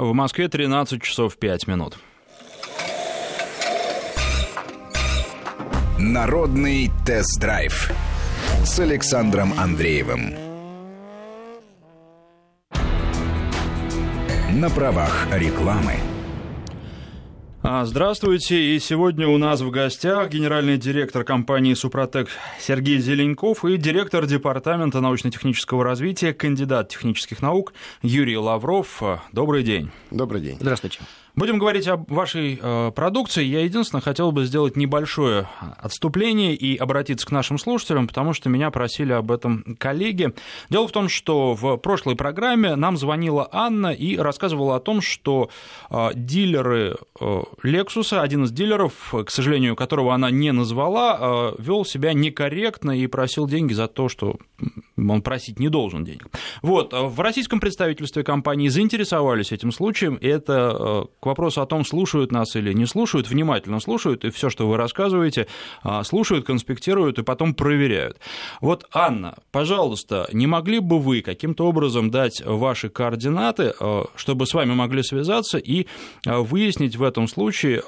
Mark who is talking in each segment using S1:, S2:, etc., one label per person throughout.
S1: В Москве 13 часов 5 минут.
S2: Народный тест-драйв с Александром Андреевым. На правах рекламы.
S1: А, здравствуйте, и сегодня у нас в гостях генеральный директор компании «Супротек» Сергей Зеленков и директор департамента научно-технического развития, кандидат технических наук Юрий Лавров. Добрый день.
S3: Добрый день.
S1: Здравствуйте. Будем говорить о вашей э, продукции. Я единственное хотел бы сделать небольшое отступление и обратиться к нашим слушателям, потому что меня просили об этом коллеги. Дело в том, что в прошлой программе нам звонила Анна и рассказывала о том, что э, дилеры э, Lexus, один из дилеров, к сожалению, которого она не назвала, э, вел себя некорректно и просил деньги за то, что он просить не должен денег. Вот, э, в российском представительстве компании заинтересовались этим случаем, и это э, вопросу о том, слушают нас или не слушают, внимательно слушают, и все, что вы рассказываете, а, слушают, конспектируют и потом проверяют. Вот, Анна, пожалуйста, не могли бы вы каким-то образом дать ваши координаты, а, чтобы с вами могли связаться и а, выяснить в этом случае,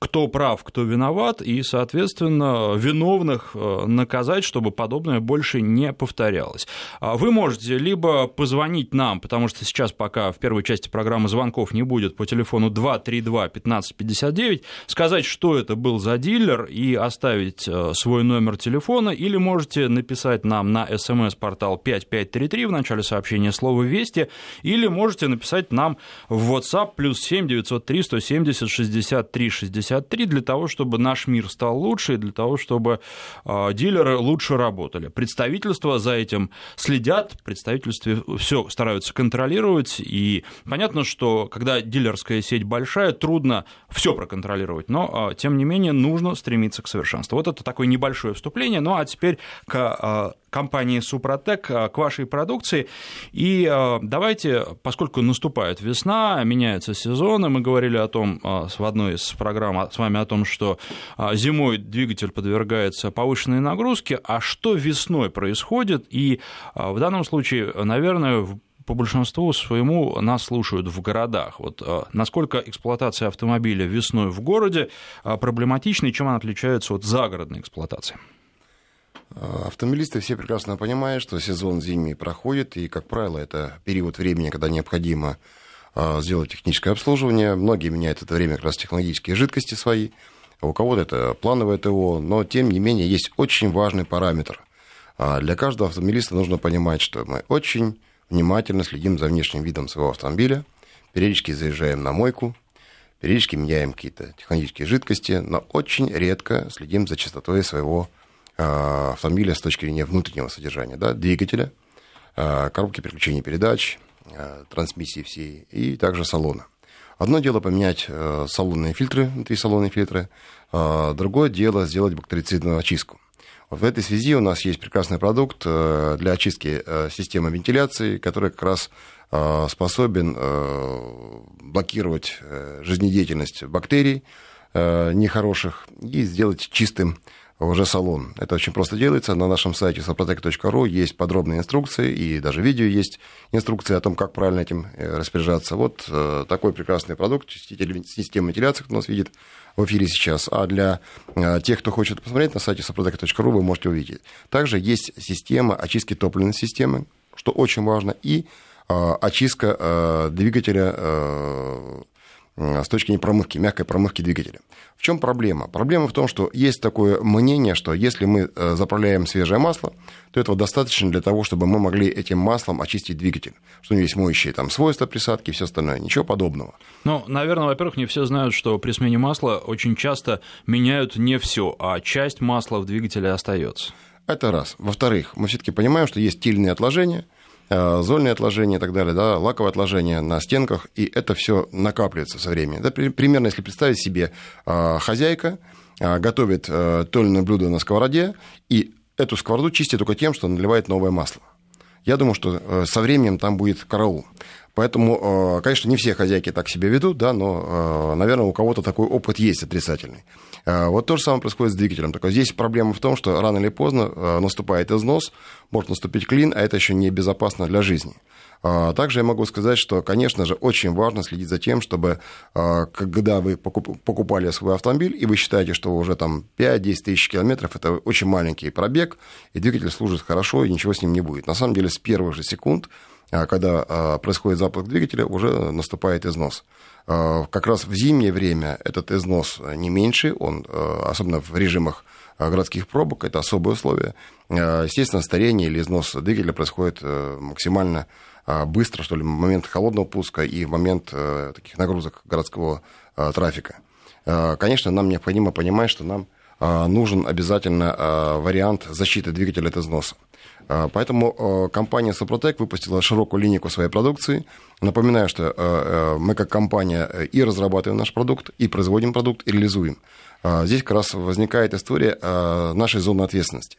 S1: кто прав, кто виноват, и, соответственно, виновных э, наказать, чтобы подобное больше не повторялось. А вы можете либо позвонить нам, потому что сейчас пока в первой части программы звонков не будет, по телефону 232-1559, сказать, что это был за дилер, и оставить э, свой номер телефона, или можете написать нам на смс-портал 5533 в начале сообщения слово «Вести», или можете написать нам в WhatsApp плюс 7 903 170 63 60 53 для того, чтобы наш мир стал лучше и для того, чтобы а, дилеры лучше работали. Представительства за этим следят, представительстве все стараются контролировать, и понятно, что когда дилерская сеть большая, трудно все проконтролировать, но, а, тем не менее, нужно стремиться к совершенству. Вот это такое небольшое вступление, ну а теперь к а, компании Супротек к вашей продукции. И давайте, поскольку наступает весна, меняются сезоны, мы говорили о том в одной из программ с вами о том, что а, зимой двигатель подвергается повышенной нагрузке, а что весной происходит, и а, в данном случае, наверное, по большинству своему нас слушают в городах. Вот а, насколько эксплуатация автомобиля весной в городе проблематична и чем она отличается от загородной эксплуатации?
S3: Автомобилисты все прекрасно понимают, что сезон зимний проходит, и, как правило, это период времени, когда необходимо а, сделать техническое обслуживание. Многие меняют это время как раз технологические жидкости свои. А у кого-то это плановое ТО, но тем не менее есть очень важный параметр. А, для каждого автомобилиста нужно понимать, что мы очень внимательно следим за внешним видом своего автомобиля, периодически заезжаем на мойку, периодически меняем какие-то технологические жидкости, но очень редко следим за чистотой своего автомобиля с точки зрения внутреннего содержания, да, двигателя, коробки переключения передач, Э, трансмиссии всей, и также салона. Одно дело поменять э, салонные фильтры, внутри салонные фильтры, другое дело сделать бактерицидную очистку. В этой связи у нас есть прекрасный продукт э, для очистки системы вентиляции, который как раз способен блокировать жизнедеятельность бактерий нехороших и сделать чистым уже салон. Это очень просто делается. На нашем сайте soprotec.ru есть подробные инструкции, и даже видео есть инструкции о том, как правильно этим э, распоряжаться. Вот э, такой прекрасный продукт, система вентиляции, кто нас видит в эфире сейчас. А для э, тех, кто хочет посмотреть, на сайте soprotec.ru вы можете увидеть. Также есть система очистки топливной системы, что очень важно, и очистка двигателя с точки зрения промывки, мягкой промывки двигателя. В чем проблема? Проблема в том, что есть такое мнение, что если мы э, заправляем свежее масло, то этого достаточно для того, чтобы мы могли этим маслом очистить двигатель. Что у него есть моющие там свойства присадки и все остальное. Ничего подобного.
S1: Ну, наверное, во-первых, не все знают, что при смене масла очень часто меняют не все, а часть масла в двигателе остается.
S3: Это раз. Во-вторых, мы все-таки понимаем, что есть тильные отложения – зольные отложения и так далее, да, лаковые отложения на стенках, и это все накапливается со временем. Да, примерно, если представить себе, э, хозяйка э, готовит то или иное блюдо на сковороде, и эту сковороду чистит только тем, что наливает новое масло. Я думаю, что со временем там будет караул. Поэтому, конечно, не все хозяйки так себя ведут, да, но, наверное, у кого-то такой опыт есть отрицательный. Вот то же самое происходит с двигателем. Только здесь проблема в том, что рано или поздно наступает износ, может наступить клин, а это еще не безопасно для жизни. А, также я могу сказать, что, конечно же, очень важно следить за тем, чтобы, когда вы покупали свой автомобиль, и вы считаете, что уже там 5-10 тысяч километров, это очень маленький пробег, и двигатель служит хорошо, и ничего с ним не будет. На самом деле, с первых же секунд, когда происходит запуск двигателя, уже наступает износ. Как раз в зимнее время этот износ не меньше, он, особенно в режимах городских пробок, это особые условия. Естественно, старение или износ двигателя происходит э, максимально а, быстро, что ли, в момент холодного пуска и в момент э, таких нагрузок городского трафика. Конечно, нам необходимо понимать, что нам нужен обязательно вариант защиты двигателя от износа. Поэтому компания Супротек выпустила широкую линейку своей продукции. Напоминаю, что мы как компания и разрабатываем наш продукт, и производим продукт, и реализуем. Здесь как раз возникает история нашей зоны ответственности.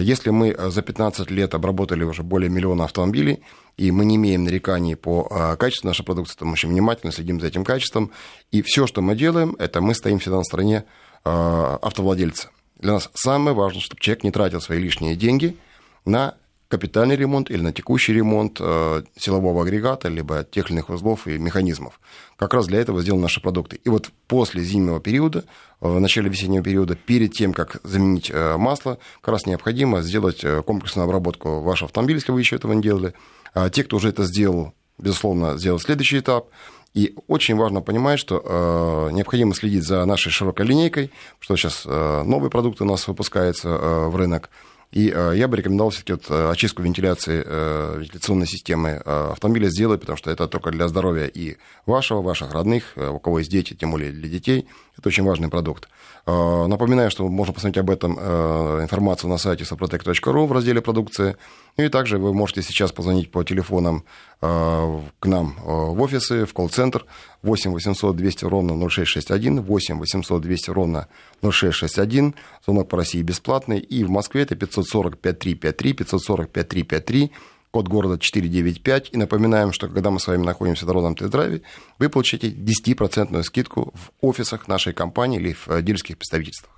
S3: Если мы э, за 15 лет обработали уже более миллиона автомобилей, и мы не имеем нареканий по э, качеству нашей продукции, то мы очень внимательно следим за этим качеством. И все, что мы делаем, это мы стоим всегда на стороне э, автовладельца. Для нас самое важное, чтобы человек не тратил свои лишние деньги на капитальный ремонт или на текущий ремонт э, силового агрегата, либо тех или иных узлов и механизмов. Как раз для этого сделаны наши продукты. И вот после зимнего периода, э, в начале весеннего периода, перед тем, как заменить э, масло, как раз необходимо сделать комплексную обработку вашего автомобиля, если вы еще этого не делали. А те, кто уже это сделал, безусловно, сделать следующий этап. И очень важно понимать, что э, необходимо следить за нашей широкой линейкой, что сейчас э, новые продукты у нас выпускаются э, в рынок. И э, я бы рекомендовал все-таки вот э, очистку вентиляции, э, вентиляционной системы автомобиля сделать, потому что это только для здоровья и вашего, ваших родных, у кого есть дети, тем более для детей. Это очень важный продукт. Напоминаю, что можно посмотреть об этом информацию на сайте soprotec.ru в разделе «Продукция». Ну и также вы можете сейчас позвонить по телефонам к нам в офисы, в колл-центр 8 800 200 ровно 0661, 8 800 200 ровно 0661. Звонок по России бесплатный. И в Москве это 540 5353, 540 5353 код города 495. И напоминаем, что когда мы с вами находимся в народном тест-драйве, вы получаете 10% скидку в офисах нашей компании или в дилерских представительствах.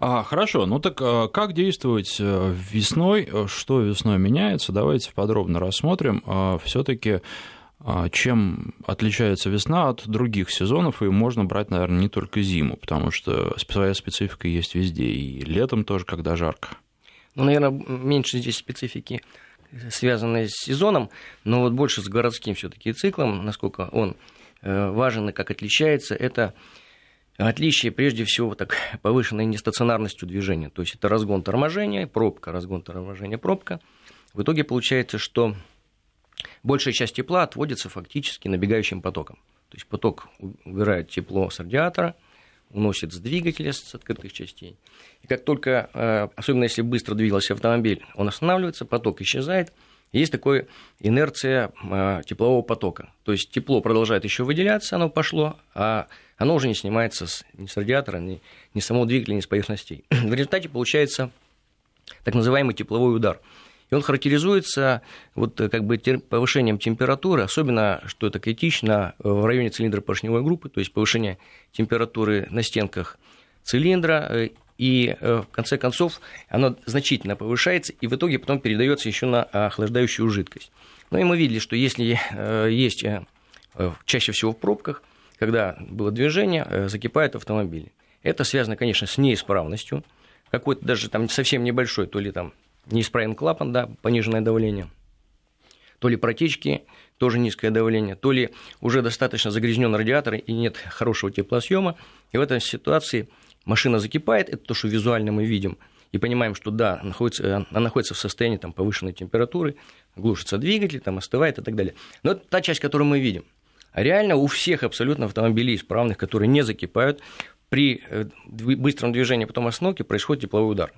S1: А, хорошо, ну так а, как действовать э, весной? Что весной меняется? Давайте подробно рассмотрим. Все-таки чем отличается весна от других сезонов, и можно брать, наверное, не только зиму, потому что своя специфика есть везде, и летом тоже, когда жарко.
S4: Ну, наверное, меньше здесь специфики связанные с сезоном, но вот больше с городским все-таки циклом, насколько он э, важен и как отличается, это отличие прежде всего так повышенной нестационарностью движения. То есть это разгон торможения, пробка, разгон торможения, пробка. В итоге получается, что большая часть тепла отводится фактически набегающим потоком. То есть поток убирает тепло с радиатора – уносит с двигателя, с открытых частей. И как только, э, особенно если быстро двигался автомобиль, он останавливается, поток исчезает, есть такая инерция э, теплового потока. То есть тепло продолжает еще выделяться, оно пошло, а оно уже не снимается с, ни с радиатора, ни, ни с самого двигателя, ни с поверхностей. В результате получается так называемый тепловой удар – и он характеризуется вот э, как бы повышением температуры, особенно, что это критично, э, в районе цилиндра поршневой группы, то есть повышение температуры на стенках цилиндра, э, и в конце концов оно значительно повышается, и в итоге потом передается еще на охлаждающую жидкость. Ну и мы видели, что если есть чаще всего в пробках, когда было движение, закипают автомобили. Это связано, конечно, с неисправностью, какой-то даже там совсем небольшой, то ли там неисправен клапан, да, пониженное давление, то ли протечки, тоже низкое давление, то ли уже достаточно загрязнен радиатор и нет хорошего теплосъема. И в этой ситуации машина закипает, это то, что визуально мы видим, и понимаем, что да, находится, она находится в состоянии там, повышенной температуры, глушится двигатель, там, остывает и так далее. Но это та часть, которую мы видим. А реально у всех абсолютно автомобилей исправных, которые не закипают, при э, быстром движении потом остановки происходит тепловой удар.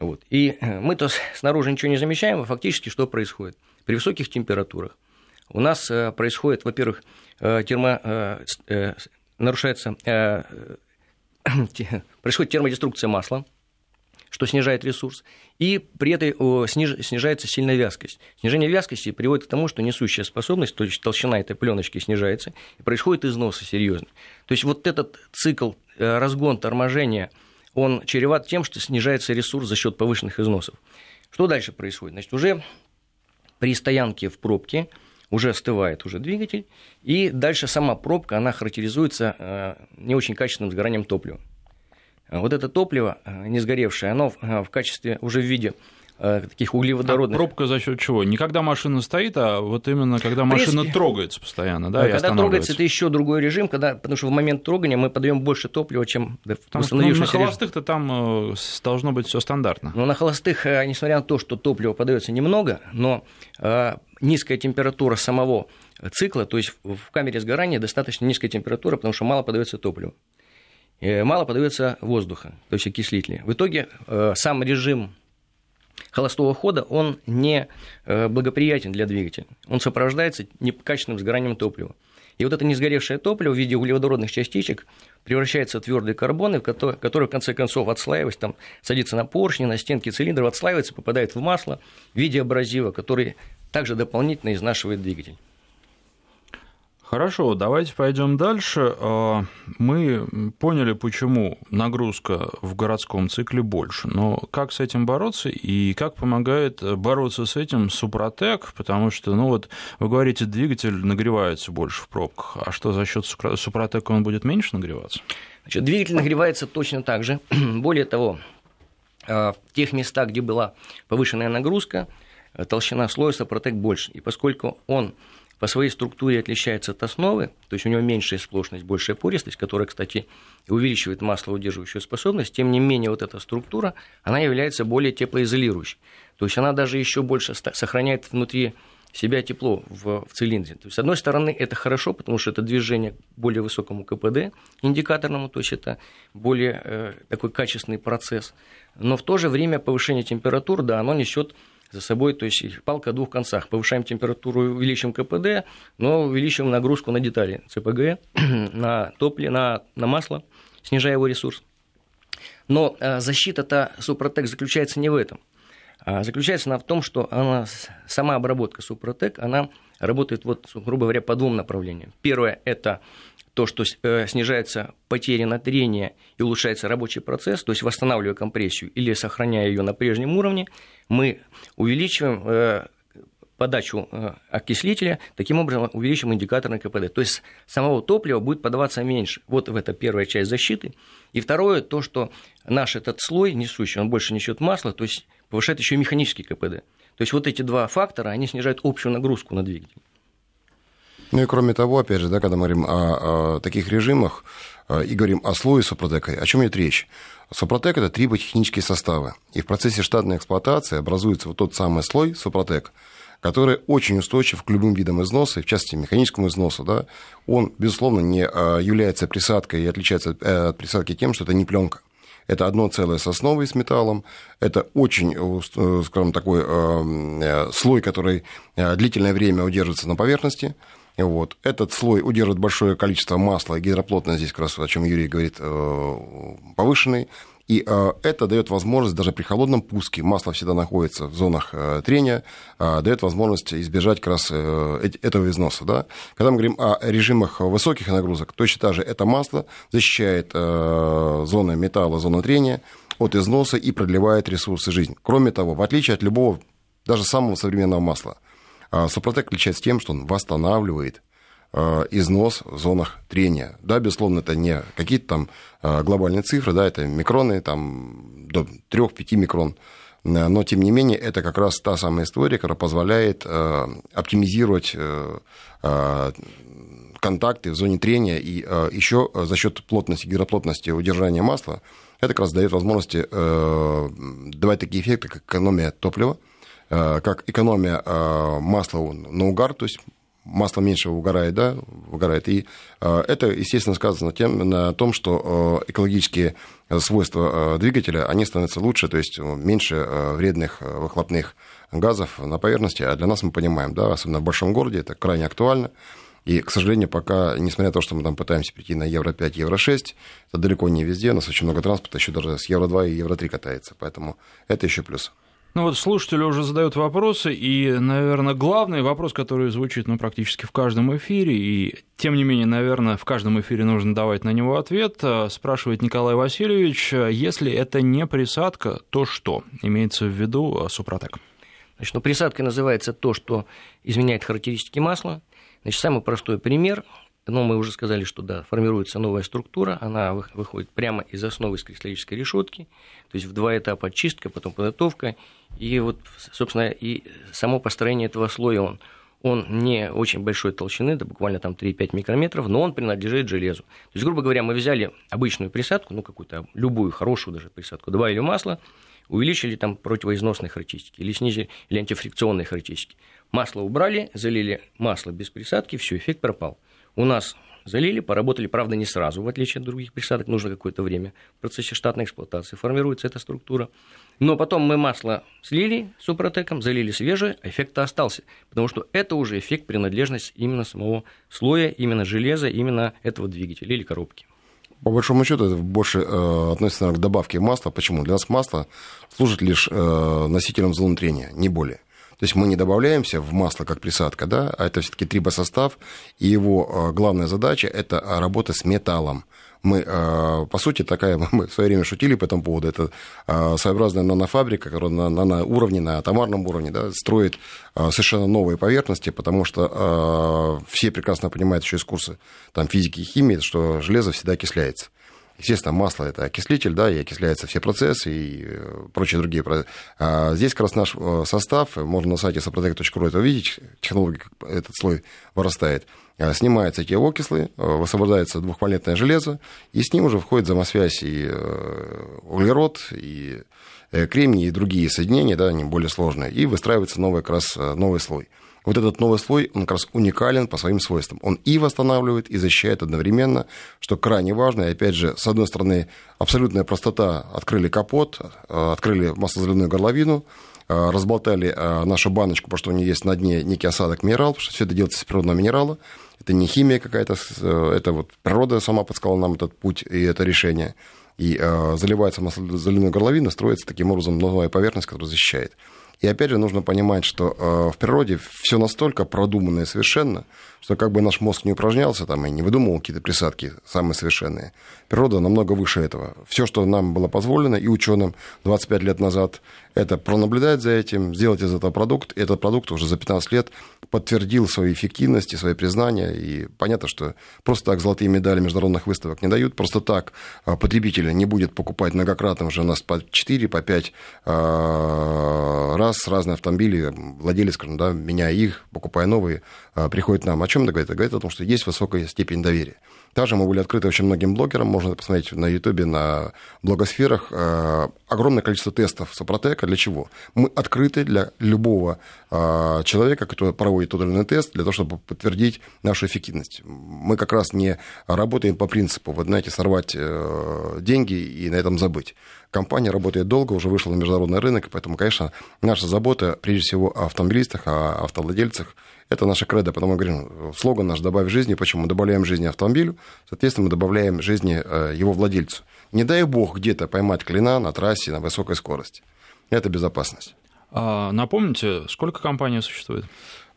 S4: Вот. И э, мы-то снаружи ничего не замечаем, а фактически что происходит? При высоких температурах у нас э, происходит, во-первых, э, термо... нарушается... происходит термодеструкция масла, что снижает ресурс, и при этом снижается сильная вязкость. Снижение вязкости приводит к тому, что несущая способность, то есть толщина этой пленочки снижается, и происходит износ серьезный. То есть вот этот цикл э, разгон, торможения, он чреват тем, что снижается ресурс за счет повышенных износов. Что дальше происходит? Значит, уже при стоянке в пробке уже остывает уже двигатель, и дальше сама пробка, она характеризуется э, не очень качественным сгоранием топлива. Вот это топливо, э, не сгоревшее, оно в качестве уже в виде Э, таких углеводородных.
S1: А пробка за счет чего? Не когда машина стоит, а вот именно когда машина принципе, трогается постоянно, да?
S4: Когда трогается, это еще другой режим, когда, потому что в момент трогания мы подаем больше топлива, чем
S1: в установившемся ну, на холостых-то там э, должно быть все стандартно.
S4: Но на холостых, э, несмотря на то, что топлива подается немного, но низкая температура самого цикла, то есть в камере сгорания достаточно низкая температура, потому что мало подается топлива мало подается воздуха, то есть окислители. В итоге сам режим холостого хода, он не э, благоприятен для двигателя. Он сопровождается некачественным сгоранием топлива. И вот это несгоревшее топливо в виде углеводородных частичек превращается в твердые карбоны, которые в конце концов отслаиваясь, там, садится на поршни, на стенки цилиндров, отслаивается, попадает в масло в виде абразива, который также дополнительно изнашивает двигатель.
S1: Хорошо, давайте пойдем дальше. А, мы поняли, почему нагрузка в городском цикле больше, но как с этим бороться и как помогает бороться с этим Супротек, потому что, ну вот, вы говорите, двигатель нагревается больше в пробках, а что за счет Супротека он будет меньше нагреваться?
S4: Значит, двигатель нагревается точно так же. Более того, а, в тех местах, где была повышенная нагрузка, толщина слоя Супротек больше. И поскольку он по своей структуре отличается от основы, то есть у него меньшая сплошность, большая пористость, которая, кстати, увеличивает маслоудерживающую способность, тем не менее вот эта структура, она является более теплоизолирующей. То есть она даже еще больше сохраняет внутри себя тепло в, в цилиндре. То есть, с одной стороны, это хорошо, потому что это движение к более высокому КПД индикаторному, то есть это более э, такой качественный процесс. Но в то же время повышение температур, да, оно несет за собой, то есть палка о двух концах. Повышаем температуру, увеличим КПД, но увеличиваем нагрузку на детали ЦПГ, на топливо, на, на масло, снижая его ресурс. Но э, защита-то Супротек заключается не в этом. А заключается она в том, что она, сама обработка Супротек, она работает, вот, грубо говоря, по двум направлениям. Первое – это то, что э, снижается потеря на трение и улучшается рабочий процесс, то есть восстанавливая компрессию или сохраняя ее на прежнем уровне, мы увеличиваем э, подачу э, окислителя, таким образом увеличим индикаторный КПД. То есть самого топлива будет подаваться меньше. Вот в это первая часть защиты. И второе, то, что наш этот слой несущий, он больше несет масло, то есть повышает еще и механический КПД. То есть вот эти два фактора, они снижают общую нагрузку на двигатель.
S3: Ну и кроме того, опять же, да, когда мы говорим о, о таких режимах э, и говорим о слое Супротека, о чем идет речь? Супротек – это триботехнические составы. И в процессе штатной эксплуатации образуется вот тот самый слой Супротек, который очень устойчив к любым видам износа, в частности, механическому износу. Да? Он, безусловно, не э, является присадкой и отличается э, от присадки тем, что это не пленка. Это одно целое с основой с металлом. Это очень, скажем, такой слой, который длительное время удерживается на поверхности. Вот. Этот слой удерживает большое количество масла, гидроплотность здесь как раз, о чем Юрий говорит, э, повышенный. И э, это дает возможность даже при холодном пуске, масло всегда находится в зонах э, трения, дает возможность избежать как раз этого износа. Да? Когда мы говорим о режимах высоких нагрузок, точно так же это масло защищает зоны металла, зоны трения от износа и продлевает ресурсы жизни. Кроме того, в отличие от любого, даже самого современного масла – Супротек отличается тем, что он восстанавливает а, износ в зонах трения. Да, безусловно, это не какие-то там а, глобальные цифры, да, это микроны там, до 3-5 микрон, но, тем не менее, это как раз та самая история, которая позволяет оптимизировать контакты в зоне трения. И еще за счет плотности, гидроплотности удержания масла, это как раз дает возможности давать такие эффекты, как экономия топлива, Э, как экономия э, масла на угар, то есть масло меньше угорает, да, угорает. И э, это, естественно, сказано тем, на том, что экологические свойства двигателя, они становятся лучше, то есть меньше вредных выхлопных газов на поверхности. А для нас мы понимаем, да, особенно в большом городе, это крайне актуально. И, к сожалению, пока, несмотря на то, что мы там пытаемся перейти на Евро-5, Евро-6, это далеко не везде, у нас очень много транспорта, еще даже с Евро-2 и Евро-3 катается, поэтому это еще плюс.
S1: Ну вот слушатели уже задают вопросы, и, наверное, главный вопрос, который звучит ну, практически в каждом эфире, и тем не менее, наверное, в каждом эфире нужно давать на него ответ, э, спрашивает Николай Васильевич, если это не присадка, то что? Имеется в виду э, Супротек.
S4: Значит, ну, присадкой называется то, что изменяет характеристики масла. Значит, самый простой пример ну, мы уже сказали, что да, формируется новая структура, она выходит прямо из основы из кристаллической решетки, то есть в два этапа очистка, потом подготовка, и вот, собственно, и само построение этого слоя, он, он не очень большой толщины, да буквально там 3-5 микрометров, но он принадлежит железу. То есть, грубо говоря, мы взяли обычную присадку, ну, какую-то любую хорошую даже присадку, добавили масло, увеличили там противоизносные характеристики или снизили, или антифрикционные характеристики. Масло убрали, залили масло без присадки, все, эффект пропал. У нас залили, поработали, правда, не сразу, в отличие от других присадок, нужно какое-то время. В процессе штатной эксплуатации формируется эта структура. Но потом мы масло слили супротеком, залили свежее, а эффект остался, потому что это уже эффект принадлежности именно самого слоя, именно железа, именно этого двигателя или коробки.
S3: По большому счету, это больше э, относится наверное, к добавке масла. Почему? Для нас масло служит лишь э, носителем злоунтрения, не более. То есть мы не добавляемся в масло как присадка, да, а это все-таки трибосостав, и его э, главная задача – это работа с металлом. Мы, э, по сути, такая, мы в свое время шутили по этому поводу, это э, своеобразная нанофабрика, которая на, на уровне, на атомарном уровне, да, строит совершенно новые поверхности, потому что все прекрасно понимают еще из курса там, физики и химии, что железо всегда окисляется. Естественно, масло – это окислитель, да, и окисляются все процессы и э, прочие другие. А здесь как раз наш э, состав, можно на сайте saprotec.ru это увидеть, технология, этот слой вырастает. Снимаются эти окислы, э, высвобождается двухвалентное железо, и с ним уже входит взаимосвязь и углерод, и кремний, и другие соединения, да, они более сложные, и выстраивается новый, как раз новый слой вот этот новый слой, он как раз уникален по своим свойствам. Он и восстанавливает, и защищает одновременно, что крайне важно. И опять же, с одной стороны, абсолютная простота. Открыли капот, э, открыли маслозаливную горловину, э, разболтали э, нашу баночку, потому что у нее есть на дне некий осадок минерал, потому что все это делается из природного минерала. Это не химия какая-то, это вот природа сама подсказала нам этот путь и это решение. И заливается маслозаливная горловина, строится таким образом новая поверхность, которая защищает. И опять же нужно понимать, что э, в природе все настолько продуманное совершенно, что как бы наш мозг не упражнялся там и не выдумывал какие-то присадки самые совершенные, природа намного выше этого. Все, что нам было позволено и ученым 25 лет назад, это пронаблюдать за этим, сделать из этого продукт. И этот продукт уже за 15 лет подтвердил свою эффективность и свои признания. И понятно, что просто так золотые медали международных выставок не дают. Просто так а, потребитель не будет покупать многократно уже у нас по 4, по 5 а, раз разные автомобили. Владелец, скажем, да, меняя их, покупая новые, а, приходит нам. Чем это говорит? Это говорит о том, что есть высокая степень доверия. Также мы были открыты очень многим блогерам, можно посмотреть на Ютубе, на блогосферах. Э, огромное количество тестов Сопротека. Для чего? Мы открыты для любого э, человека, который проводит тот или иной тест, для того, чтобы подтвердить нашу эффективность. Мы как раз не работаем по принципу, вот знаете, сорвать э, деньги и на этом забыть. Компания работает долго, уже вышла на международный рынок, поэтому, конечно, наша забота, прежде всего, о автомобилистах, о автовладельцах – это наша кредо, потому мы говорим, слоган наш «добавь жизни». Почему? Мы добавляем жизни автомобилю, соответственно, мы добавляем жизни э, его владельцу. Не дай бог где-то поймать клина на трассе на высокой скорости. Это безопасность.
S1: А, напомните, сколько компаний существует?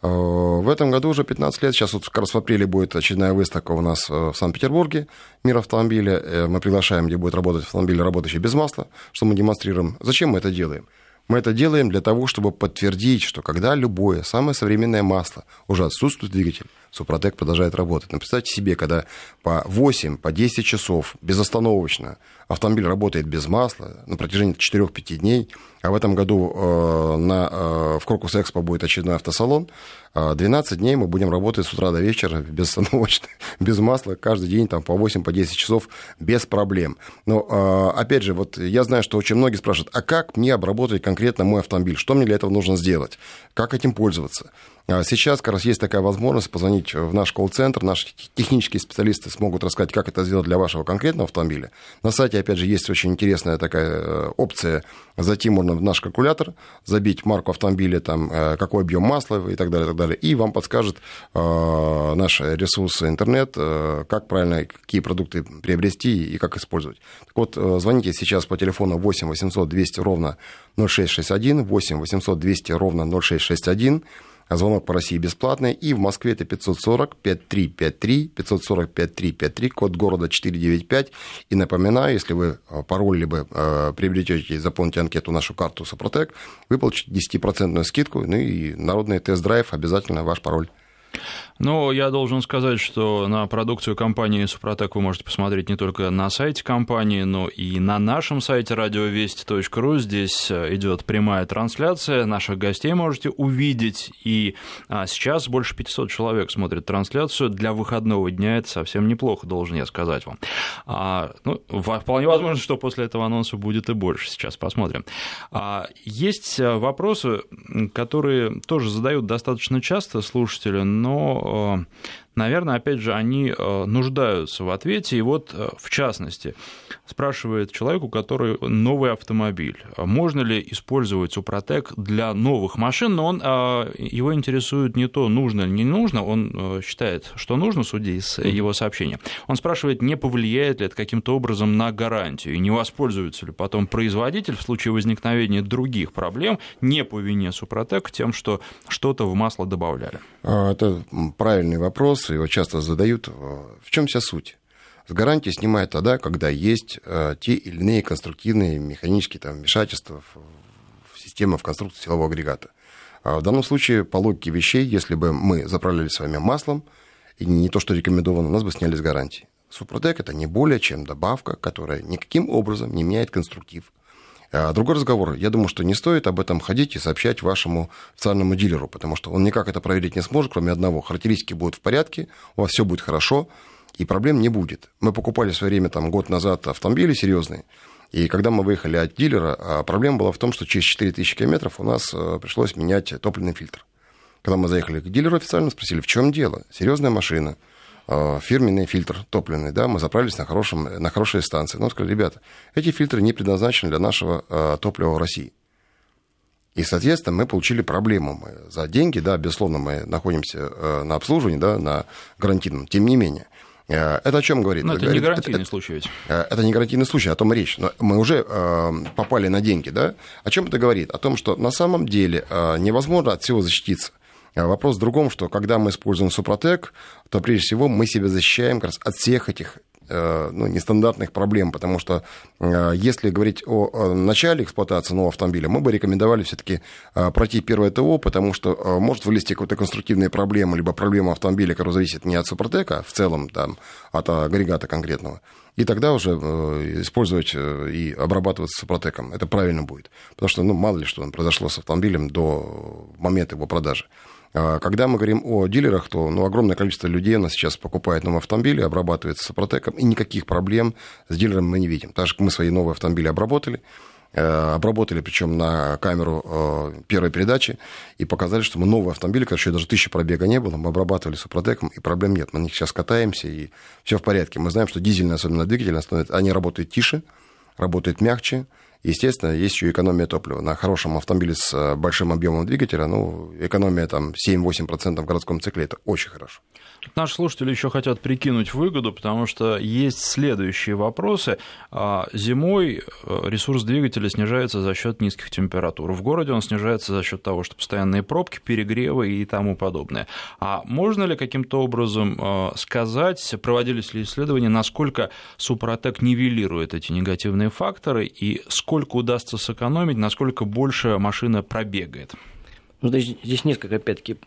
S3: Э, в этом году уже 15 лет. Сейчас вот как раз в апреле будет очередная выставка у нас э, в Санкт-Петербурге «Мир автомобиля». Мы приглашаем, где будет работать автомобиль, работающий без масла, что мы демонстрируем. Зачем мы это делаем? Мы это делаем для того, чтобы подтвердить, что когда любое, самое современное масло уже отсутствует двигатель, Супротек продолжает работать. Но представьте себе, когда по 8, по 10 часов безостановочно автомобиль работает без масла на протяжении 4-5 дней, а в этом году э, на, э, в Крокус Экспо будет очередной автосалон, 12 э, дней мы будем работать с утра до вечера безостановочно, без масла, каждый день там, по 8, по 10 часов без проблем. Но, э, опять же, вот я знаю, что очень многие спрашивают, а как мне обработать конкретно мой автомобиль? Что мне для этого нужно сделать? Как этим пользоваться? А сейчас как раз есть такая возможность позвонить в наш колл-центр, наши технические специалисты смогут рассказать, как это сделать для вашего конкретного автомобиля. На сайте, опять же, есть очень интересная такая э, опция. Зайти можно в наш калькулятор забить марку автомобиля, там, э, какой объем масла и так далее, и так далее, и вам подскажет э, наш ресурс интернет, э, как правильно, какие продукты приобрести и как использовать. Так вот, э, звоните сейчас по телефону 8 800 200 ровно 0661, 8 800 200 ровно 0661, а звонок по России бесплатный. И в Москве это 540 5353, 540 5353, код города 495. И напоминаю, если вы э, пароль либо э, приобретете и заполните анкету нашу карту Сопротек, вы получите 10% скидку, ну и народный тест-драйв обязательно ваш пароль.
S1: Но я должен сказать, что на продукцию компании «Супротек» вы можете посмотреть не только на сайте компании, но и на нашем сайте радиовести.ру. Здесь э, идет прямая трансляция, наших гостей можете увидеть. И а, сейчас больше 500 человек смотрят трансляцию. Для выходного дня это совсем неплохо, должен я сказать вам. А, ну, вполне возможно, что после этого анонса будет и больше. Сейчас посмотрим. А, есть э, вопросы, которые тоже задают достаточно часто слушатели, но, э, наверное, опять же, они э, нуждаются в ответе. И вот, э, в частности, спрашивает человек, у которого новый автомобиль, можно ли использовать Супротек для новых машин, но он, его интересует не то, нужно или не нужно, он считает, что нужно, судя из его сообщения. Он спрашивает, не повлияет ли это каким-то образом на гарантию, и не воспользуется ли потом производитель в случае возникновения других проблем не по вине Супротек тем, что что-то в масло добавляли.
S3: А, это правильный вопрос, его часто задают. В чем вся суть? С гарантии снимают тогда, когда есть э, те или иные конструктивные механические там, вмешательства в систему, в конструкцию силового агрегата. А в данном случае, по логике вещей, если бы мы заправляли с вами маслом, и не то, что рекомендовано, нас бы сняли с гарантии. Супротек – это не более чем добавка, которая никаким образом не меняет конструктив – другой разговор. Я думаю, что не стоит об этом ходить и сообщать вашему официальному дилеру, потому что он никак это проверить не сможет, кроме одного. Характеристики будут в порядке, у вас все будет хорошо, и проблем не будет. Мы покупали в свое время, там, год назад автомобили серьезные, и когда мы выехали от дилера, а проблема была в том, что через 4000 километров у нас э, пришлось менять топливный фильтр. Когда мы заехали к дилеру официально, спросили, в чем дело? Серьезная машина, фирменный фильтр топливный, да, мы заправились на, хорошем, на хорошие станции. Но сказали, ребята, эти фильтры не предназначены для нашего э, топлива в России. И, соответственно, мы получили проблему. Мы за деньги, да, безусловно, мы находимся э, на обслуживании, да, на гарантийном. Тем не менее, это о чем говорит?
S1: Но это
S3: говорит,
S1: не гарантийный это, случай ведь.
S3: Это не гарантийный случай, о том и речь. Но мы уже э, попали на деньги, да? О чем это говорит? О том, что на самом деле э, невозможно от всего защититься. Вопрос в другом, что когда мы используем Супротек, то прежде всего мы себя защищаем как раз от всех этих э, ну, нестандартных проблем, потому что э, если говорить о начале эксплуатации нового автомобиля, мы бы рекомендовали все-таки э, пройти первое ТО, потому что может вылезти какая-то конструктивная проблема, либо проблема автомобиля, которая зависит не от Супротека, в целом там, от агрегата конкретного. И тогда уже использовать и обрабатывать Супротеком. Это правильно будет. Потому что, ну, мало ли что произошло с автомобилем до момента его продажи. А, когда мы говорим о дилерах, то ну, огромное количество людей нас сейчас покупает новые автомобили, обрабатывается Сопротеком, и никаких проблем с дилером мы не видим. Так что мы свои новые автомобили обработали, э, обработали, причем на камеру э, первой передачи, и показали, что мы новые автомобили, еще даже тысячи пробега не было, мы обрабатывали Супротеком, и проблем нет. Мы на них сейчас катаемся, и все в порядке. Мы знаем, что дизельные, особенно двигатели, они работают тише, работают мягче, Естественно, есть еще экономия топлива. На хорошем автомобиле с э, большим объемом двигателя, ну, экономия там 7-8% в городском цикле, это очень хорошо.
S1: Наши слушатели еще хотят прикинуть выгоду, потому что есть следующие вопросы. А, зимой э, ресурс двигателя снижается за счет низких температур. В городе он снижается за счет того, что постоянные пробки, перегревы и тому подобное. А можно ли каким-то образом э, сказать, проводились ли исследования, насколько Супротек нивелирует эти негативные факторы и сколько сколько удастся сэкономить, насколько больше машина пробегает?
S4: Ну, здесь несколько, опять-таки,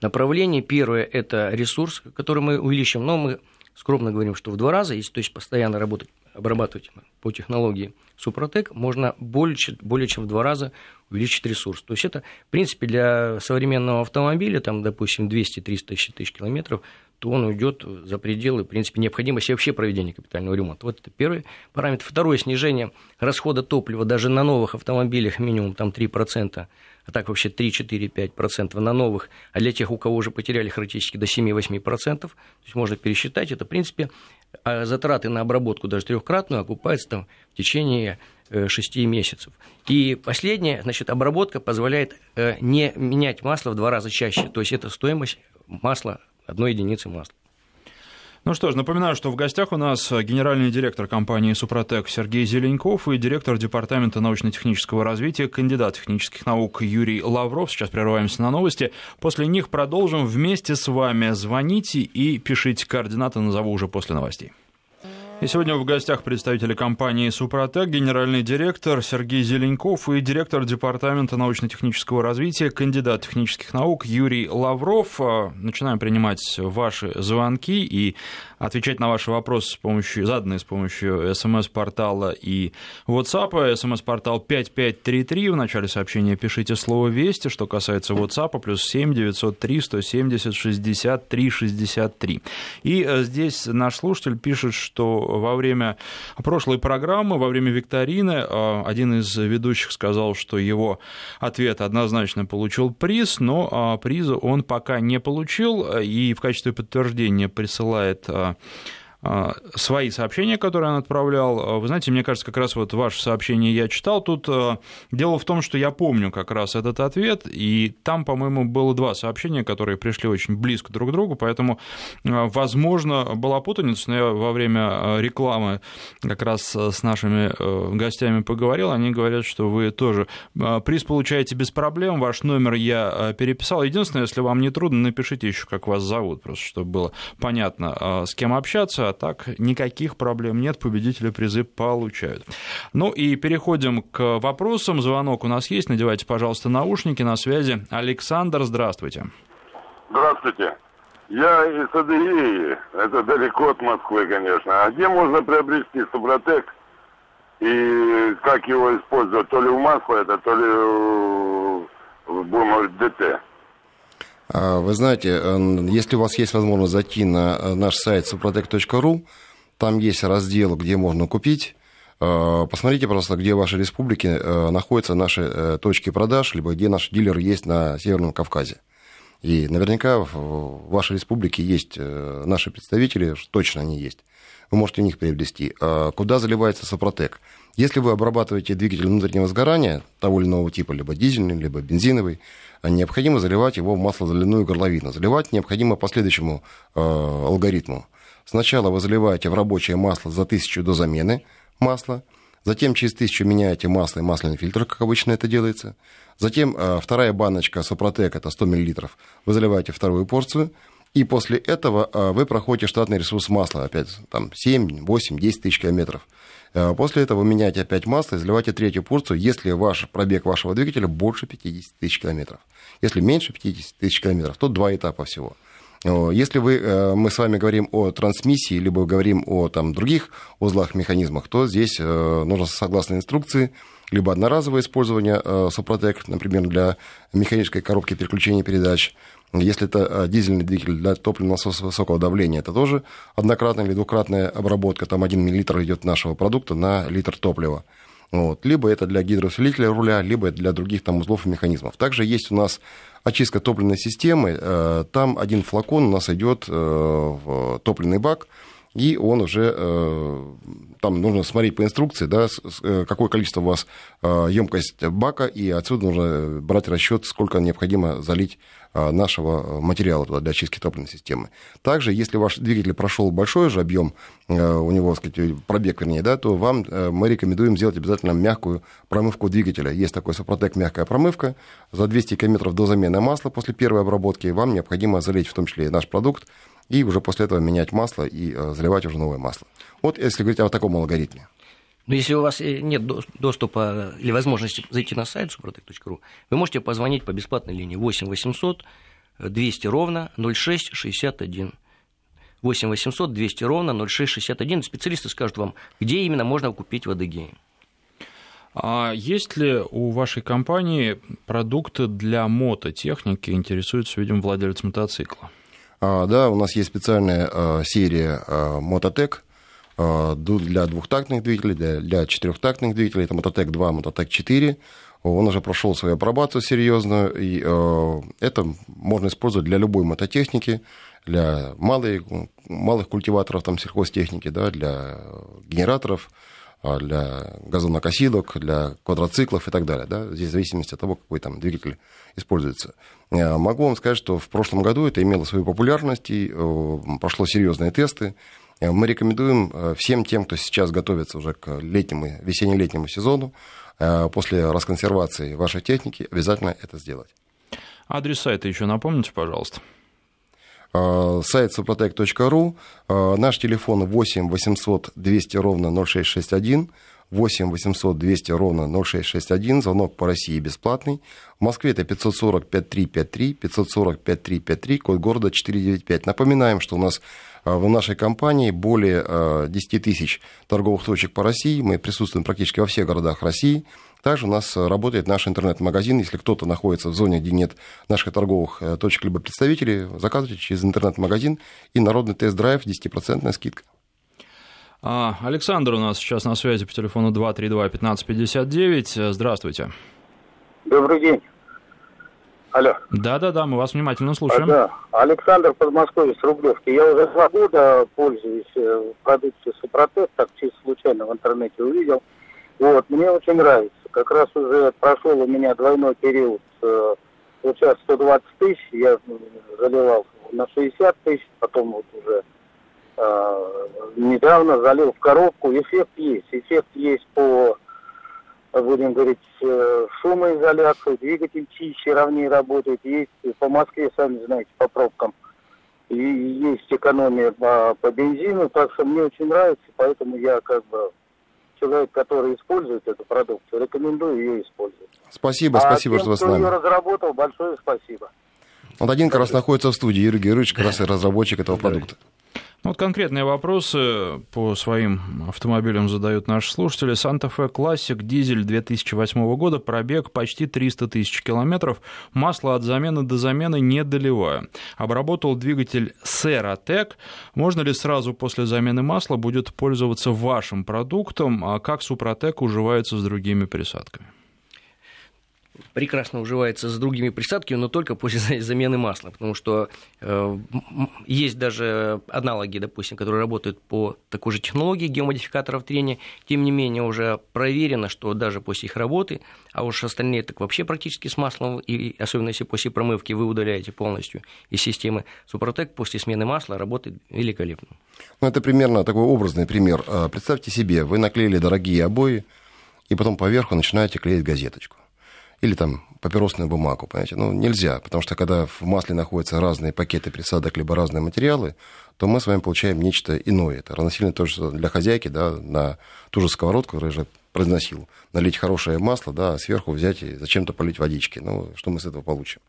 S4: направлений. Первое – это ресурс, который мы увеличим, но мы скромно говорим, что в два раза, если то есть постоянно работать, обрабатывать по технологии Супротек, можно больше, более чем в два раза увеличить ресурс. То есть это, в принципе, для современного автомобиля, там, допустим, 200-300 тысяч километров, то он уйдет за пределы, в принципе, необходимости вообще проведения капитального ремонта. Вот это первый параметр. Второе, снижение расхода топлива даже на новых автомобилях минимум там 3%, а так вообще 3-4-5% на новых, а для тех, у кого уже потеряли характеристики до 7-8%, то есть можно пересчитать, это, в принципе, а затраты на обработку даже трехкратную окупаются там в течение 6 э, месяцев. И последнее, значит, обработка позволяет э, не менять масло в два раза чаще, то есть это стоимость масла одной единицы масла.
S1: Ну что ж, напоминаю, что в гостях у нас генеральный директор компании «Супротек» Сергей Зеленков и директор департамента научно-технического развития, кандидат технических наук Юрий Лавров. Сейчас прерываемся на новости. После них продолжим вместе с вами. Звоните и пишите координаты, назову уже после новостей. И сегодня в гостях представители компании «Супротек», генеральный директор Сергей Зеленков и директор Департамента научно-технического развития, кандидат технических наук Юрий Лавров. А, начинаем принимать ваши звонки и отвечать на ваши вопросы, с помощью, заданные с помощью смс-портала и WhatsApp. СМС-портал 5533. В начале сообщения пишите слово «Вести». Что касается WhatsApp, плюс 7 903 170 63 63. И э, здесь наш слушатель пишет, что во время прошлой программы, во время викторины, э, один из ведущих сказал, что его ответ однозначно получил приз, но э, приза он пока не получил, и в качестве подтверждения присылает uh, свои сообщения, которые он отправлял. А, вы знаете, мне кажется, как раз вот ваше сообщение я читал. Тут а, дело в том, что я помню как раз этот ответ, и там, по-моему, было два сообщения, которые пришли очень близко друг к другу, поэтому, возможно, была путаница, но я во время рекламы как раз с нашими гостями поговорил, они говорят, что вы тоже приз получаете без проблем, ваш номер я переписал. Единственное, если вам не трудно, напишите еще, как вас зовут, просто чтобы было понятно, с кем общаться, так никаких проблем нет, победители призы получают. Ну и переходим к вопросам. Звонок у нас есть, надевайте, пожалуйста, наушники на связи. Александр, здравствуйте.
S5: Здравствуйте. Я из Адыгеи, это далеко от Москвы, конечно. А где можно приобрести Супротек и как его использовать? То ли в масло это, то ли в, говорить, ДТ.
S3: А, вы знаете, э, если у вас есть возможность зайти на э, наш сайт suprotec.ru, там есть раздел, где можно купить. Э, посмотрите просто, где в вашей республике находятся наши точки продаж, либо где наш дилер есть на Северном Кавказе. И наверняка в вашей республике есть наши представители, точно они есть. Вы можете у них приобрести. А куда заливается Сопротек? Если вы обрабатываете двигатель внутреннего сгорания того или иного типа, либо дизельный, либо бензиновый, необходимо заливать его в маслозаливную горловину. Заливать необходимо по следующему э, алгоритму. Сначала вы заливаете в рабочее масло за тысячу до замены масла, затем через тысячу меняете масло и масляный фильтр, как обычно это делается. Затем э, вторая баночка Сопротек, это 100 мл, вы заливаете вторую порцию, и после этого э, вы проходите штатный ресурс масла, опять там 7, 8, 10 тысяч километров. Э, после этого вы меняете опять масло и заливаете третью порцию, если ваш пробег вашего двигателя больше 50 тысяч километров. Если меньше 50 тысяч километров, то два этапа всего. Если вы, э, мы с вами говорим о трансмиссии, либо говорим о там, других узлах, механизмах, то здесь э, нужно согласно инструкции либо одноразовое использование Супротек, например, для механической коробки переключения передач, если это а, дизельный двигатель для топливного насоса высокого давления, это тоже однократная или двукратная обработка. Там 1 мл идет нашего продукта на литр топлива. Вот. Либо это для гидроусилителя руля, либо это для других там узлов и механизмов. Также есть у нас очистка топливной системы. Э, там один флакон у нас идет э, в топливный бак, и он уже, э, там нужно смотреть по инструкции, да, какое количество у вас емкость бака, и отсюда нужно брать расчет, сколько необходимо залить нашего материала туда для очистки топливной системы. Также, если ваш двигатель прошел большой же объем, э, у него, сказать, пробег, вернее, да, то вам э, мы рекомендуем сделать обязательно мягкую промывку двигателя. Есть такой Супротек мягкая промывка. За 200 км до замены масла после первой обработки вам необходимо залить в том числе и наш продукт, и уже после этого менять масло и э, заливать уже новое масло. Вот если говорить о таком алгоритме.
S4: Но если у вас э, нет доступа или возможности зайти на сайт suprotec.ru, вы можете позвонить по бесплатной линии 8 800 200 ровно 0661. 8 800 200 ровно 0661. Специалисты скажут вам, где именно можно купить в Адыгее.
S1: А есть ли у вашей компании продукты для мототехники? Интересуется, видимо, владелец мотоцикла.
S3: А, да, у нас есть специальная а, серия а, Мототек для двухтактных двигателей, для, для четырехтактных двигателей. Это Мототек 2, Мототек 4. Он уже прошел свою апробацию серьезную, и это можно использовать для любой мототехники, для малых, малых культиваторов, там, сельхозтехники, да, для генераторов, для газонокосилок, для квадроциклов и так далее. Да? Здесь в зависимости от того, какой там двигатель используется. Э, могу вам сказать, что в прошлом году это имело свою популярность и э, прошло серьезные тесты. Э, мы рекомендуем всем тем, кто сейчас готовится уже к летнему, весенне-летнему сезону, после расконсервации вашей техники обязательно это сделать.
S1: Адрес сайта еще напомните, пожалуйста.
S3: Э, сайт suprotec.ru, э, наш телефон 8 800 200 ровно 0661, 8 800 200 ровно 0661, звонок по России бесплатный. В Москве это 540 5353, 540 5353, код города 495. Напоминаем, что у нас э, в нашей компании более 10 тысяч торговых точек по России. Мы присутствуем практически во всех городах России. Также у нас э, работает наш интернет-магазин. Если кто-то находится в зоне, где нет наших торговых э, точек либо представителей, заказывайте через интернет-магазин и народный тест-драйв 10% скидка.
S1: А, Александр у нас сейчас на связи по телефону 232-1559. Здравствуйте.
S6: Добрый день. Алло.
S1: Да-да-да, мы вас внимательно слушаем. А,
S6: да. Александр Подмосковье с Рублевки. Я уже два года пользуюсь э, продукцией Супротек, так чисто случайно в интернете увидел. Вот, мне очень нравится как раз уже прошел у меня двойной период. Э, вот сейчас 120 тысяч, я заливал на 60 тысяч, потом вот уже э, недавно залил в коробку. Эффект есть. Эффект есть по, будем говорить, э, шумоизоляции, двигатель чище, ровнее работает. Есть по Москве, сами знаете, по пробкам. И есть экономия по, по бензину, так что мне очень нравится, поэтому я как бы человек, который использует эту продукцию, рекомендую ее использовать.
S3: Спасибо, а спасибо, тем, что вы с нами.
S6: кто ее разработал, большое спасибо.
S3: Вот один как раз находится в студии, Юрий Георгиевич, как раз и разработчик этого продукта.
S1: Ну, вот конкретные вопросы по своим автомобилям задают наши слушатели. Санта-Фе Классик, дизель 2008 года, пробег почти 300 тысяч километров, масло от замены до замены не доливаю. Обработал двигатель Сератек. Можно ли сразу после замены масла будет пользоваться вашим продуктом, а как Супротек уживается с другими присадками?
S4: Прекрасно уживается с другими присадками, но только после замены масла, потому что э, есть даже аналоги, допустим, которые работают по такой же технологии геомодификаторов трения, тем не менее уже проверено, что даже после их работы, а уж остальные так вообще практически с маслом, и особенно если после промывки вы удаляете полностью из системы, Супротек после смены масла работает великолепно.
S3: Ну, это примерно такой образный пример. А, представьте себе, вы наклеили дорогие обои, и потом поверху начинаете клеить газеточку или там папиросную бумагу, понимаете? Ну, нельзя, потому что когда в масле находятся разные пакеты присадок, либо разные материалы, то мы с вами получаем нечто иное. Это равносильно тоже для хозяйки, да, на ту же сковородку, которую я же произносил, налить хорошее масло, да, а сверху взять и зачем-то полить водички. Ну, что мы с этого получим?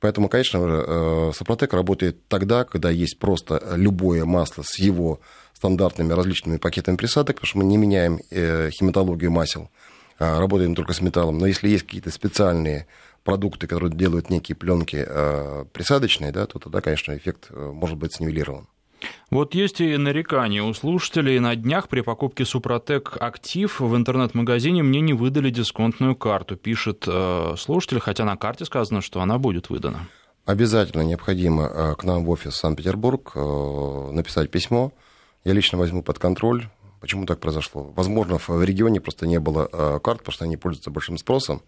S3: Поэтому, конечно, э, Сопротек работает тогда, когда есть просто любое масло с его стандартными различными пакетами присадок, потому что мы не меняем э, химатологию масел. А, работаем только с металлом, но если есть какие-то специальные продукты, которые делают некие пленки а, присадочные, да, то тогда, конечно, эффект э, может быть снивелирован.
S1: Вот есть и нарекания у слушателей. На днях при покупке Супротек Актив в интернет-магазине мне не выдали дисконтную карту, пишет э, слушатель, хотя на карте сказано, что она будет выдана.
S3: Обязательно необходимо э, к нам в офис Санкт-Петербург написать письмо. Я лично возьму под контроль Почему так произошло? Возможно, в регионе просто не было э, карт, потому что они пользуются большим спросом.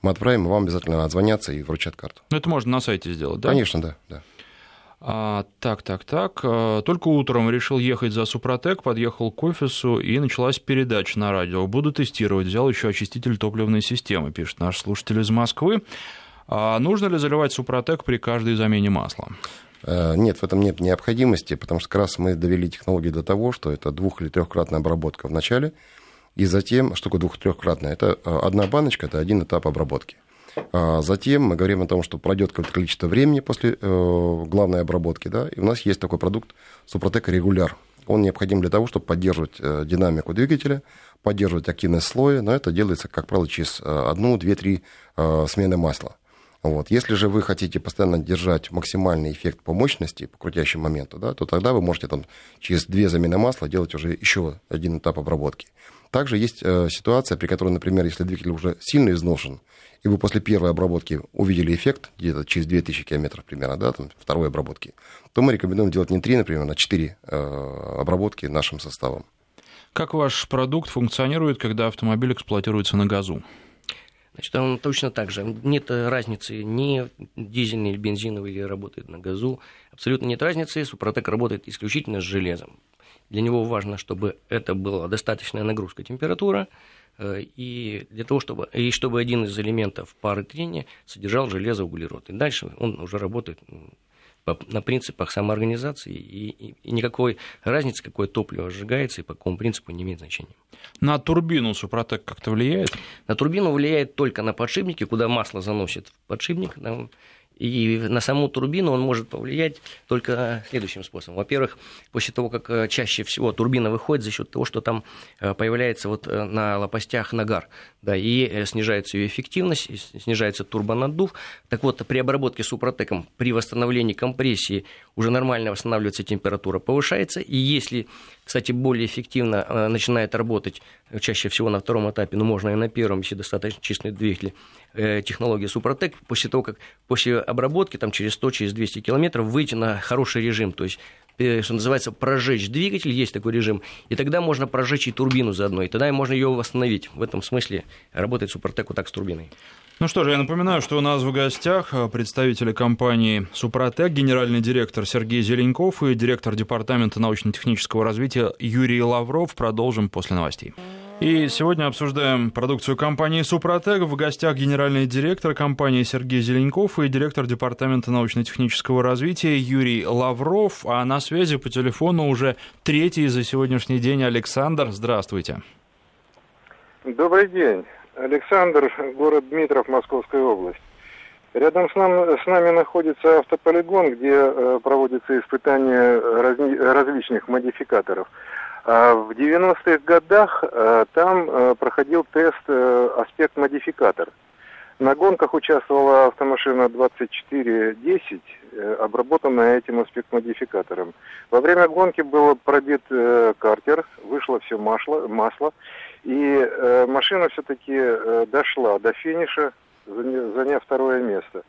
S3: Мы отправим, и вам обязательно отзвонятся и вручат карту.
S1: Ну, это можно на сайте сделать, да?
S3: Конечно, да. да.
S1: А, так, так, так. А, только утром решил ехать за Супротек, подъехал к офису, и началась передача на радио. Буду тестировать. Взял еще очиститель топливной системы, пишет наш слушатель из Москвы. А нужно ли заливать Супротек при каждой замене масла?
S3: Э, нет, в этом нет необходимости, потому что как раз мы довели технологии до того, что это двух- или трехкратная обработка в начале, и затем, что такое двух-трехкратная? Это э, одна баночка, это один этап обработки. А затем мы говорим о том, что пройдет какое-то количество времени после э, главной обработки, да, и у нас есть такой продукт Супротек регуляр. Он необходим для того, чтобы поддерживать динамику двигателя, поддерживать активность слоя, но это делается, как правило, через одну, две, три смены масла. Вот. Если же вы хотите постоянно держать максимальный эффект по мощности, по крутящему моменту, да, то тогда вы можете там, через две замены масла делать уже еще один этап обработки. Также есть э, ситуация, при которой, например, если двигатель уже сильно изношен, и вы после первой обработки увидели эффект, где-то через 2000 километров примерно, да, там, второй обработки, то мы рекомендуем делать не 3, например, а 4 э, обработки нашим составом.
S1: Как ваш продукт функционирует, когда автомобиль эксплуатируется на газу?
S4: Значит, он точно так же. Нет разницы, ни дизельный или бензиновый или работает на газу. Абсолютно нет разницы. Супротек работает исключительно с железом. Для него важно, чтобы это была достаточная нагрузка температура, э, и для того, чтобы, и чтобы один из элементов пары трения содержал железо-углерод. И дальше он уже работает на принципах самоорганизации, и, и, и никакой разницы, какое топливо сжигается и по какому принципу не имеет значения.
S1: На турбину Супротек как-то влияет?
S4: На турбину влияет только на подшипники, куда масло заносит в подшипник. Там, и на саму турбину он может повлиять только следующим способом. Во-первых, после того, как э, чаще всего турбина выходит за счет того, что там э, появляется вот э, на лопастях нагар, да, и снижается ее эффективность, снижается турбонаддув. Так вот, при обработке супротеком, при восстановлении компрессии уже нормально восстанавливается температура, повышается. И если, кстати, более эффективно начинает работать чаще всего на втором этапе, но можно и на первом, если достаточно чистый двигатель, технология Супротек, после того, как после обработки, там через 100, через 200 километров выйти на хороший режим, то есть э, что называется, прожечь двигатель, есть такой режим, и тогда можно прожечь и турбину заодно, и тогда можно ее восстановить. В этом смысле работает Супротек вот так с турбиной.
S1: Ну что же, я напоминаю, что у нас в гостях э, представители компании «Супротек», генеральный директор Сергей Зеленков и директор департамента научно-технического развития Юрий Лавров. Продолжим после новостей. И сегодня обсуждаем продукцию компании «Супротек». В гостях генеральный директор компании Сергей Зеленков и директор департамента научно-технического развития Юрий Лавров. А на связи по телефону уже третий за сегодняшний день Александр. Здравствуйте.
S7: Добрый день. Александр, город Дмитров, Московская область. Рядом с, нам, с нами находится автополигон, где э, проводятся испытания разни, различных модификаторов. А в 90-х годах э, там э, проходил тест э, аспект-модификатор. На гонках участвовала автомашина 2410, обработанная этим аспект-модификатором. Во время гонки был пробит картер, вышло все масло, масло и машина все-таки дошла до финиша, заняв второе место.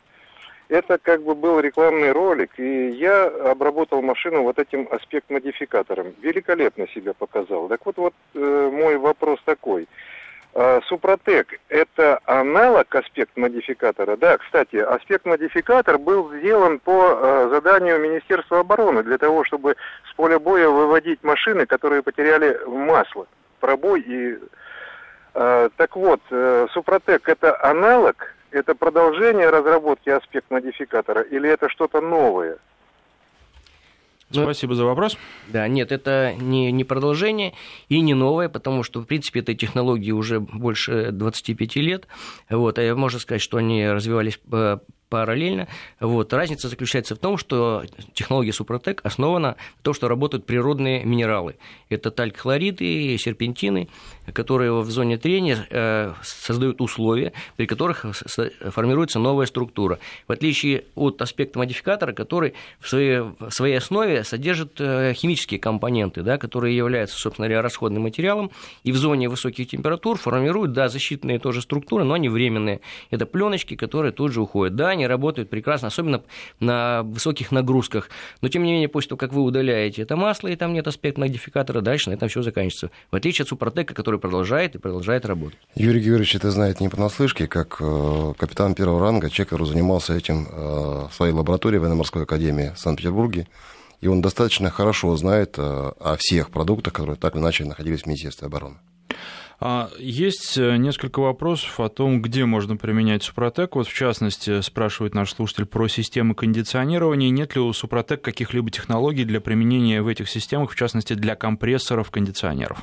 S7: Это как бы был рекламный ролик, и я обработал машину вот этим аспект-модификатором. Великолепно себя показал. Так вот, вот э, мой вопрос такой. А, Супротек – это аналог аспект-модификатора? Да, кстати, аспект-модификатор был сделан по э, заданию Министерства обороны для того, чтобы с поля боя выводить машины, которые потеряли масло, пробой и... Э, так вот, э, Супротек – это аналог это продолжение разработки аспект-модификатора или это что-то новое?
S1: Ну, Спасибо за вопрос.
S4: Да, нет, это не, не продолжение и не новое, потому что, в принципе, этой технологии уже больше 25 лет. Вот, а можно сказать, что они развивались э, параллельно. Вот. Разница заключается в том, что технология Супротек основана на том, что работают природные минералы. Это талькхлориды, серпентины, которые в зоне трения э, создают условия, при которых формируется новая структура. В отличие от аспекта модификатора, который в своей, в своей основе содержит э, химические компоненты, да, которые являются, собственно говоря, расходным материалом, и в зоне высоких температур формируют да, защитные тоже структуры, но они временные. Это пленочки, которые тут же уходят. Да, они работают прекрасно, особенно на высоких нагрузках. Но, тем не менее, после того, как вы удаляете это масло, и там нет аспекта модификатора, дальше на этом все заканчивается. В отличие от Супротека, который продолжает и продолжает работать.
S3: Юрий Георгиевич это знает не понаслышке, как э, капитан первого ранга, который занимался этим э, в своей лаборатории военно-морской академии в Санкт-Петербурге. И он достаточно хорошо знает э, о всех продуктах, которые так или иначе находились в Министерстве обороны.
S1: А, есть э, несколько вопросов о том, где можно применять Супротек. Вот, в частности, спрашивает наш слушатель про системы кондиционирования. Нет ли у Супротек каких-либо технологий для применения в этих системах, в частности, для компрессоров кондиционеров?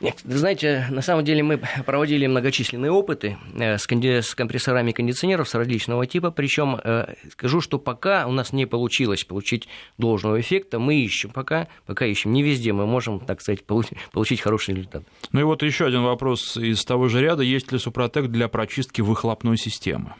S4: Вы знаете, на самом деле мы проводили многочисленные опыты э, с компрессорами кондиционеров с различного типа, причем э, скажу, что пока у нас не получилось получить должного эффекта, мы ищем пока, пока ищем, не везде мы можем, так сказать, получить, получить хороший результат.
S1: Ну и вот еще один вопрос из того же ряда, есть ли Супротек для прочистки выхлопной системы?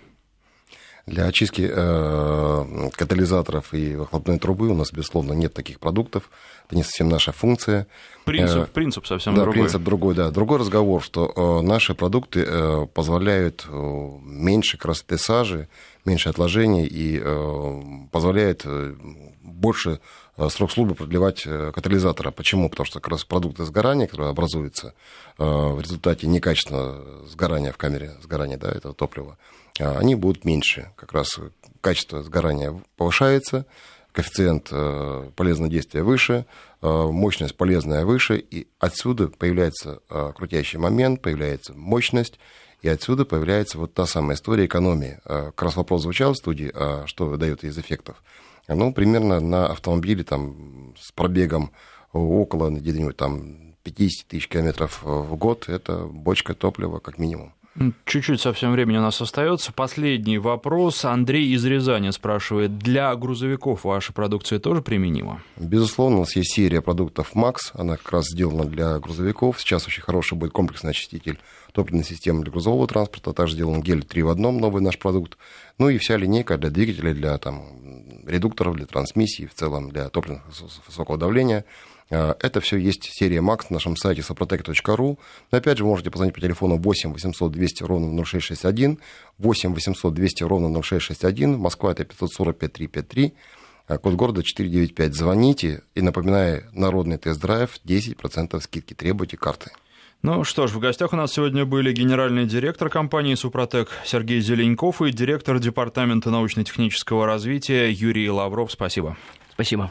S3: Для очистки э, катализаторов и выхлопной трубы у нас, безусловно, нет таких продуктов. Это не совсем наша функция.
S1: Принцип, э, принцип совсем
S3: да,
S1: другой.
S3: принцип другой, да. Другой разговор, что э, наши продукты э, позволяют э, меньше красоты сажи, меньше отложений и э, позволяет э, больше э, срок службы продлевать э, катализатора. Почему? Потому что как раз продукты сгорания, которые образуются э, в результате некачественного сгорания в камере сгорания да, этого топлива, они будут меньше. Как раз качество сгорания повышается, коэффициент э, полезного действия выше, э, мощность полезная выше, и отсюда появляется э, крутящий момент, появляется мощность, и отсюда появляется вот та самая история экономии. Как раз вопрос звучал в студии, а что дает из эффектов. Ну, примерно на автомобиле там, с пробегом около где-нибудь там 50 тысяч километров в год, это бочка топлива как минимум.
S1: Чуть-чуть совсем времени у нас остается. Последний вопрос. Андрей из Рязани спрашивает, для грузовиков ваша продукция тоже применима?
S3: Безусловно, у нас есть серия продуктов Max, она как раз сделана для грузовиков. Сейчас очень хороший будет комплексный очиститель топливной системы для грузового транспорта, также сделан гель 3 в одном, новый наш продукт. Ну и вся линейка для двигателей, для там, редукторов, для трансмиссии, в целом для топливных высокого давления. А, это все есть серия МАКС на нашем сайте soprotec.ru. Но опять же, можете позвонить по телефону 8 800 200 ровно 0661, 8 800 200 ровно 0661, Москва это 545 353, а код города 495. Звоните и напоминаю, народный тест-драйв, 10% скидки, требуйте карты.
S1: Ну что ж, в гостях у нас сегодня были генеральный директор компании «Супротек» Сергей Зеленьков и директор Департамента научно-технического развития Юрий Лавров. Спасибо.
S4: Спасибо.